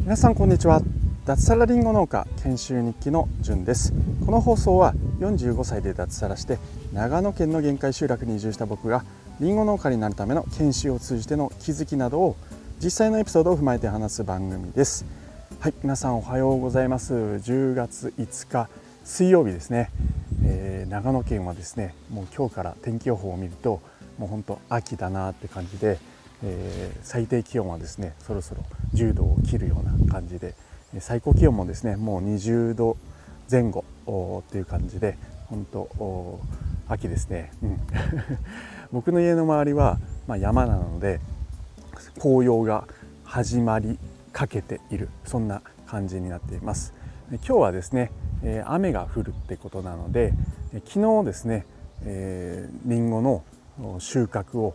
皆さんこんにちは。脱サラリンゴ農家研修日記のじゅんです。この放送は45歳で脱サラして長野県の限界集落に移住した僕がりんご農家になるための研修を通じての気づきなどを実際のエピソードを踏まえて話す番組です。はい皆さんおはようございます。10月5日水曜日ですね、えー、長野県はですねもう今日から天気予報を見るともう本当秋だなって感じで、えー、最低気温はですねそろそろ10度を切るような感じで最高気温もですねもう20度前後っていう感じで本当秋ですね、うん、僕の家の周りは、まあ、山なので紅葉が始まりかけているそんな感じになっています。今日はですね雨が降るってことなので昨日ですねりんごの収穫を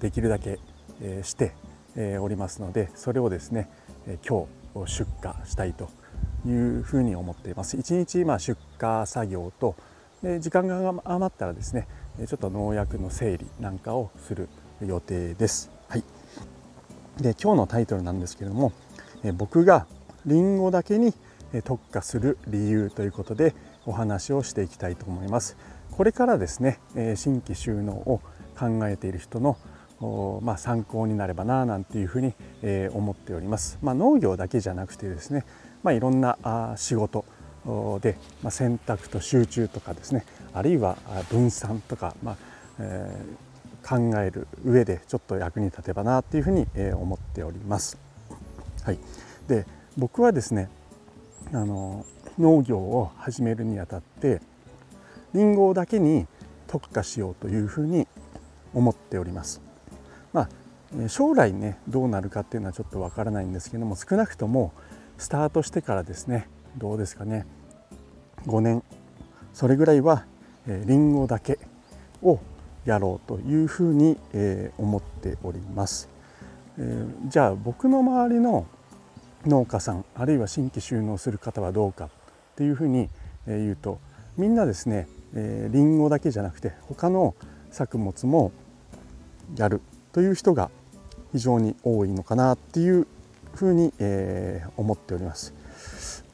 できるだけしておりますのでそれをですね今日出荷したいというふうに思っています一日ま出荷作業と時間が余ったらですねちょっと農薬の整理なんかをする予定です。はい、で今日のタイトルなんですけれども僕がりんごだけに特化する理由ということでお話をしていきたいと思います。これからですね新規収納を考えている人のまあ、参考になればななんていうふうに思っております。まあ、農業だけじゃなくてですね、まあ、いろんな仕事で、ま、選択と集中とかですねあるいは分散とか、まあえー、考える上でちょっと役に立てばなっていうふうに思っております。はい、で僕はですねあの農業を始めるにあたってりんごだけに特化しようというふうに思っております。まあ、将来ねどうなるかっていうのはちょっとわからないんですけども少なくともスタートしてからですねどうですかね。5年。それぐらいはりんごだけをやろうというふうに、思っております、じゃあ僕の周りの農家さんあるいは新規収納する方はどうかっていうふうに言うとみんなですねりんごだけじゃなくて他の作物もやるという人が非常に多いのかなっていうふうに、えー、思っております。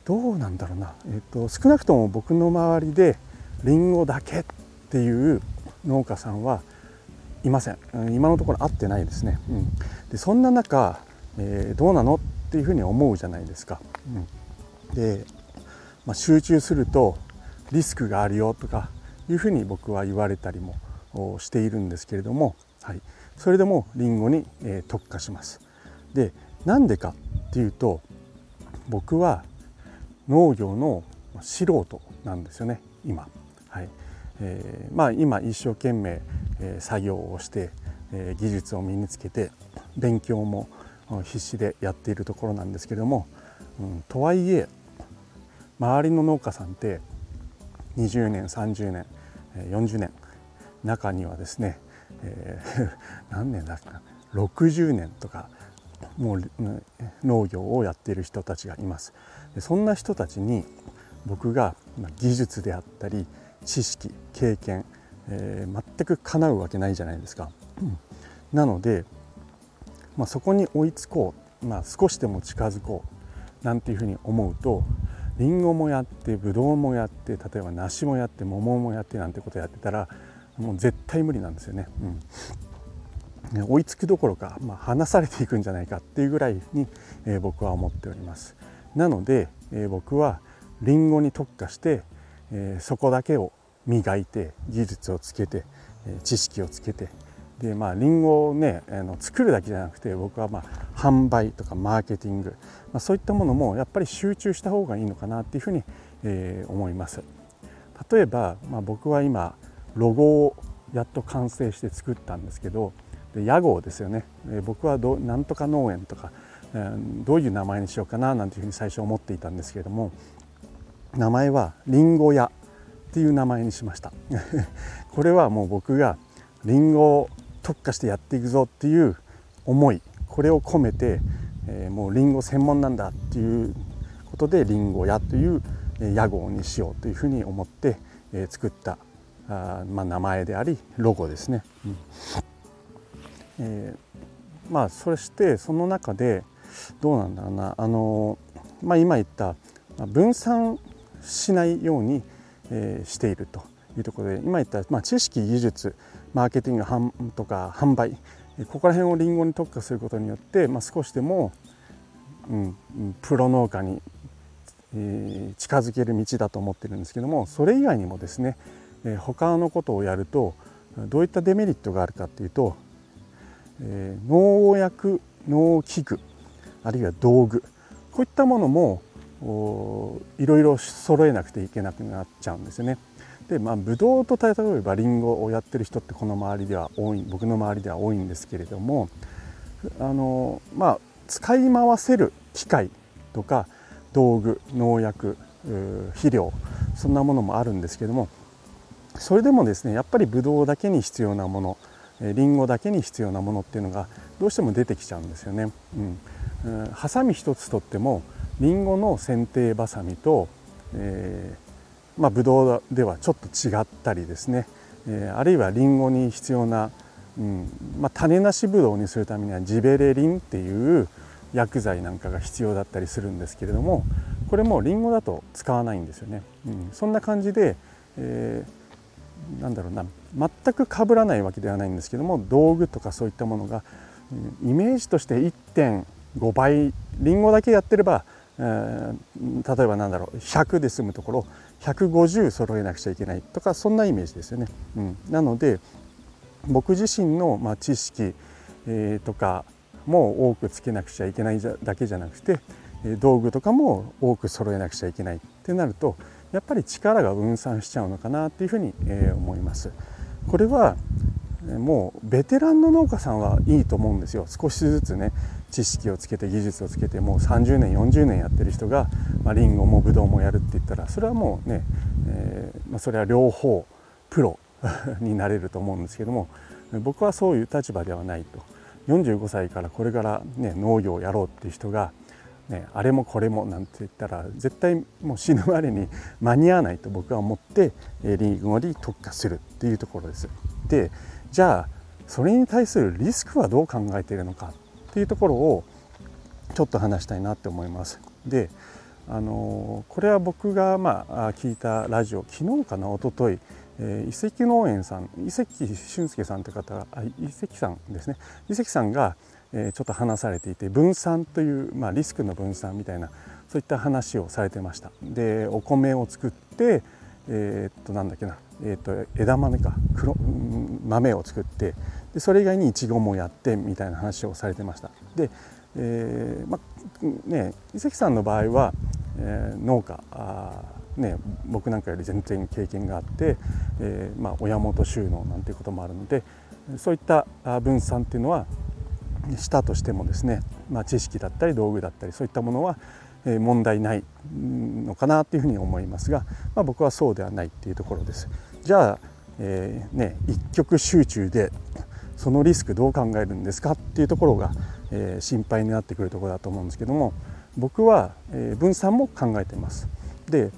どうなんだろうな、えーと、少なくとも僕の周りでりんごだけっていう農家さんはいません今のところ会ってないですね、うん、でそんな中、えー、どうなのっていうふうに思うじゃないですか、うん、で、まあ、集中するとリスクがあるよとかいうふうに僕は言われたりもしているんですけれども、はい、それでもりんごに、え、特化します。でなんでかっていうと僕は農業の素人なんですよね今。はい。えー、まあ、今一生懸命、え、作業をして、え、技術を身につけて勉強も必死でやっているところなんですけれども、うん、とはいえ周りの農家さんって20年30年40年中にはですね、えー、何年だっけな60年とかもう農業をやっている人たちがいます。そんな人たちに僕が技術であったり知識経験、えー、全くかなうわけないじゃないですか。うん、なので、まあ、そこに追いつこう、まあ、少しでも近づこうなんていうふうに思うとりんごもやってぶどうもやって例えば梨もやって桃もやってなんてことやってたらもう絶対無理なんですよね。うん、追いつくどころか、まあ、離されていくんじゃないかっていうぐらいに、えー、僕は思っております。なので、えー、僕はりんごに特化して、えー、そこだけを磨いて技術をつけて、え知識をつけてでまありんごをねあの作るだけじゃなくて僕はまあ販売とかマーケティング、まあ、そういったものもやっぱり集中した方がいいのかなっていうふうに、えー、思います。例えば、まあ、僕は今ロゴをやっと完成して作ったんですけど屋号ですよね、えー、僕はどなんとか農園とかどういう名前にしようかななんていうふうに最初思っていたんですけれども名前はりんご屋っていう名前にしました これはもう僕がりんご特化してやっていくぞっていう思いこれを込めて、えー、もうりんご専門なんだっていうことでりんご屋という屋号にしようというふうに思って、えー、作ったあ、まあ、名前でありロゴですね。うんえー、まあそしてその中でどうなんだろうなあの、まあ、今言った分散しないように、えー、しているというところで今言った、まあ、知識技術マーケティングとか販売ここら辺をりんごに特化することによって、まあ、少しでも、うん、プロ農家に、えー、近づける道だと思ってるんですけどもそれ以外にもですね、えー、他のことをやるとどういったデメリットがあるかっていうと、えー、農薬農機具あるいは道具こういったものもいろいろ揃えなくていけなくなっちゃうんですよね。でまあブドウと例えばリンゴをやってる人ってこの周りでは多い僕の周りでは多いんですけれどもあのまあ使い回せる機械とか道具農薬肥料そんなものもあるんですけどもそれでもですねやっぱりブドウだけに必要なものリンゴだけに必要なものっていうのがどうしても出てきちゃうんですよね。うん、ハサミ一つとってもリンゴの剪定バサミと、えー、まあ、ブドウではちょっと違ったりですね、えー、あるいはリンゴに必要な、うんまあ、種なしブドウにするためにはジベレリンっていう薬剤なんかが必要だったりするんですけれどもこれもリンゴだと使わないんですよね。うん、そんな感じで、えー、なんだろうな全く被らないわけではないんですけども道具とかそういったものがイメージとして1.5倍リンゴだけやってれば、えー、例えばなんだろう100で済むところ150揃えなくちゃいけないとかそんなイメージですよね。うん、なので僕自身の、まあ、知識、えー、とかも多くつけなくちゃいけないだけじゃなくて道具とかも多く揃えなくちゃいけないってなるとやっぱり力が分散しちゃうのかなっていうふうに、えー、思います。これはもうベテランの農家さんはいいと思うんですよ少しずつね知識をつけて技術をつけてもう30年40年やってる人が、まあ、リンゴもブドウもやるって言ったらそれはもうね、えー、まあ、それは両方プロ になれると思うんですけども僕はそういう立場ではないと45歳からこれから、ね、農業をやろうっていう人が、ね、あれもこれもなんて言ったら絶対もう死ぬまでに間に合わないと僕は思ってリンゴに特化するっていうところです。でじゃあそれに対するリスクはどう考えているのかっていうところをちょっと話したいなって思います。であのこれは僕がまあ聞いたラジオ昨日かな一昨日え、遺跡農園さん遺跡俊介さんという方あ遺跡さんですね遺跡さんが、え、ちょっと話されていて分散という、まあ、リスクの分散みたいなそういった話をされてましたでお米を作ってえー、っとなんだっけなえーと、枝豆か黒豆を作ってでそれ以外にいちごもやってみたいな話をされてましたで、えー、まね伊関さんの場合は、えー、農家あ、ね、僕なんかより全然経験があって、えーまあ、親元収納なんていうこともあるのでそういった分散っていうのはしたとしてもですね、まあ、知識だったり道具だったりそういったものは問題ないのかなっていうふうに思いますが、まあ、僕はそうではないっていうところです。じゃあ、えー、ね、一極集中でそのリスクどう考えるんですかっていうところが、えー、心配になってくるところだと思うんですけども僕は、えー、分散も考えてます。で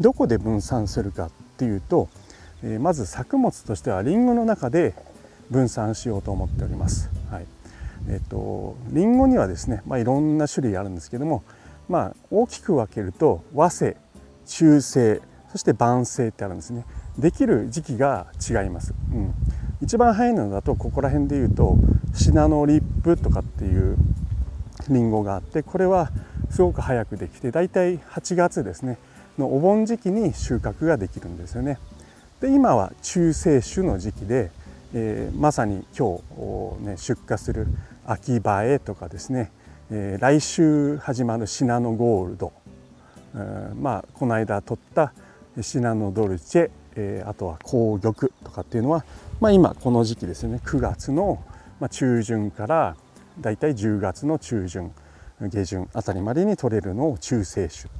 どこで分散するかっていうと、えまず作物としてはリンゴの中で分散しようと思っております。はいえっと、リンゴにはですね、まあ、いろんな種類あるんですけどもまあ、大きく分けると和製中性そして晩成ってあるんですね。できる時期が違います、うん、一番早いのだとここら辺でいうとシナノリップとかっていうりんごがあってこれはすごく早くできてだいたい8月ですねのお盆時期に収穫ができるんですよね。で今は中性種の時期で、えー、まさに今日、ね、出荷する秋映えとかですねえー、来週始まるシナノゴールド、ー、まあこの間取ったシナノドルチェ、えー、あとは紅玉とかっていうのは、まあ、今この時期ですね。9月の中旬からだいたい10月の中旬下旬あたりまでに取れるのを中性種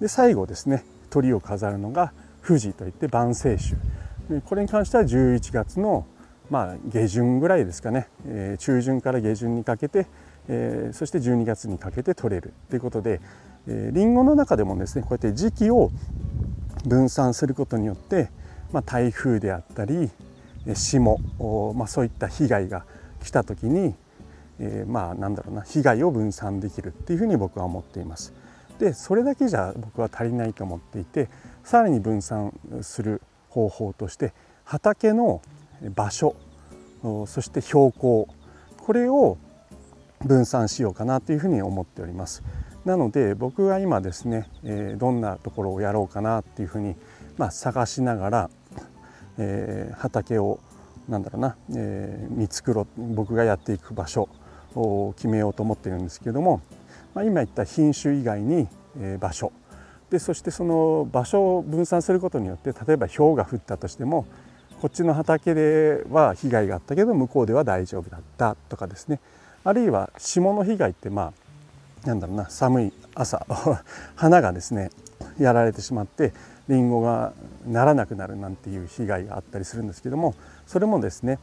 で最後ですね鳥を飾るのが富士といって晩成種これに関しては11月のまあ下旬ぐらいですかね、えー、中旬から下旬にかけてえー、そして12月にかけて取れるということで、えー、リンゴの中でもですねこうやって時期を分散することによって、まあ、台風であったり霜、まあ、そういった被害が来た時に、えー、まあなんだろうな被害を分散できるっていうふうに僕は思っています。でそれだけじゃ僕は足りないと思っていてさらに分散する方法として畑の場所そして標高これを分散しようかなというふうに思っておりますなので僕が今ですね、えどんなところをやろうかなっていうふうに、ま、探しながら、え、畑をなんだろうな、え、見繕僕がやっていく場所を決めようと思ってるんですけども、ま、今言った品種以外に、え、場所。でそしてその場所を分散することによって例えば氷が降ったとしてもこっちの畑では被害があったけど向こうでは大丈夫だったとかですね。あるいは霜の被害ってまあなんだろうな寒い朝 花がですねやられてしまってりんごがならなくなるなんていう被害があったりするんですけどもそれもですね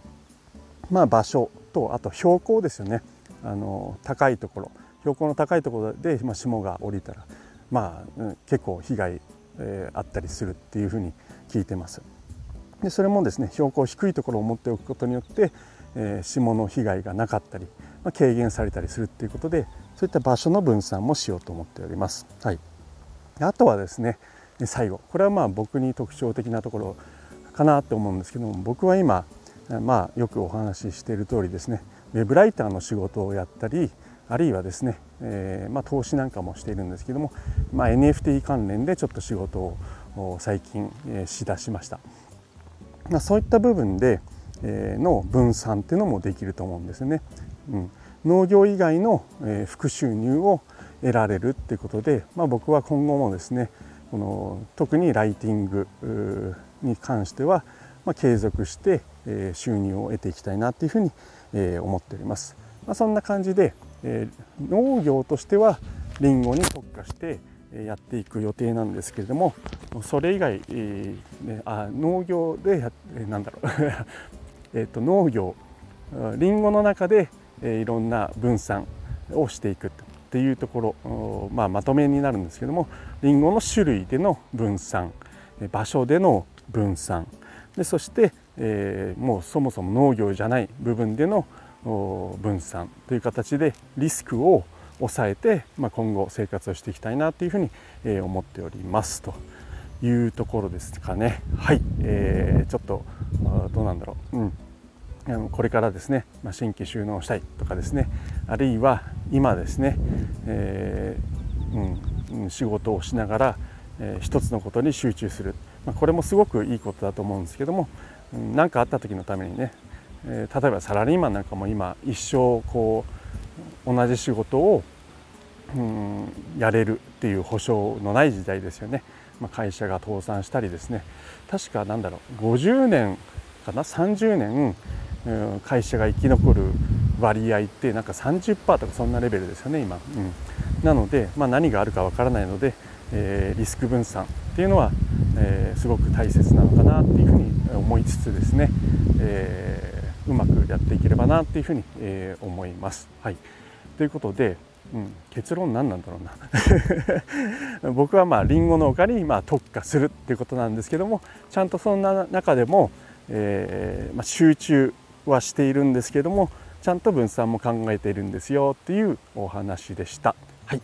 まあ場所とあと標高ですよねあの高いところ標高の高いところで、まあ、霜が降りたらまあ、結構被害、えー、あったりするっていうふうに聞いてます。でそれもですね標高低いところを持っておくことによって、えー、霜の被害がなかったり、まあ、軽減されたりするっていうことでそういった場所の分散もしようと思っております。はい、あとはですね最後。これはまあ僕に特徴的なところかなと思うんですけども僕は今まあよくお話ししている通りですねウェブライターの仕事をやったりあるいはですね、えー、まあ、投資なんかもしているんですけども、まあ、NFT 関連でちょっと仕事を最近、えしだしました、まあ、そういった部分で、え、の分散っていうのもできると思うんですね、うん、農業以外の、え副収入を得られるっていうことで、まあ、僕は今後もですねこの特にライティングに関しては、まあ、継続して、え収入を得ていきたいなっていうふうに、え思っております。まあ、そんな感じで、え、農業としてはリンゴに特化してやっていく予定なんですけれどもそれ以外、えー、あ農業でや、なんだろう えと農業リンゴの中で、え、いろんな分散をしていくっていうところ、まあ、まとめになるんですけどもリンゴの種類での分散場所での分散でそして、え、もうそもそも農業じゃない部分での分散という形でリスクを抑えて、まあ、今後生活をしていきたいなというふうに、え思っております。というところですかね。はい、えー、ちょっとどうなんだろう、うん、これからですね、まあ、新規収納したいとかですねあるいは今ですね、えー、うん、仕事をしながら、えー、一つのことに集中する、まあ、これもすごくいいことだと思うんですけども何、かあった時のためにねえー、例えばサラリーマンなんかも今一生こう同じ仕事を、うん、やれるっていう保証のない時代ですよね、まあ、会社が倒産したりですね。確かなんだろう50年かな？30年、会社が生き残る割合ってなんか30%とかそんなレベルですよね今、うん、なので、まあ、何があるかわからないので、えー、リスク分散っていうのは、えー、すごく大切なのかなっていうふうに思いつつですね、えーうまくやっていければなっていうふうに、えー、思います。はい、ということで、うん、結論何なんだろうな。僕はまあリンゴ農家にまあ特化するっていうことなんですけどもちゃんとそんな中でも、え、まあ、集中はしているんですけどもちゃんと分散も考えているんですよっていうお話でした。はい。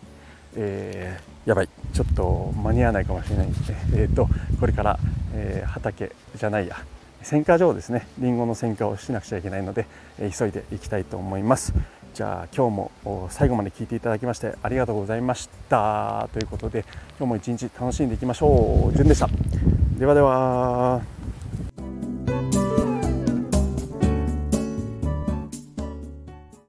えー、やばい。ちょっと間に合わないかもしれない。んで、えーと、これから、えー、畑じゃないや。選果場ですね。りんごの選果をしなくちゃいけないので、え急いでいきたいと思います。じゃあ今日も最後まで聞いていただきましてありがとうございました。ということで今日も一日楽しんでいきましょう。じゅんでした。ではでは。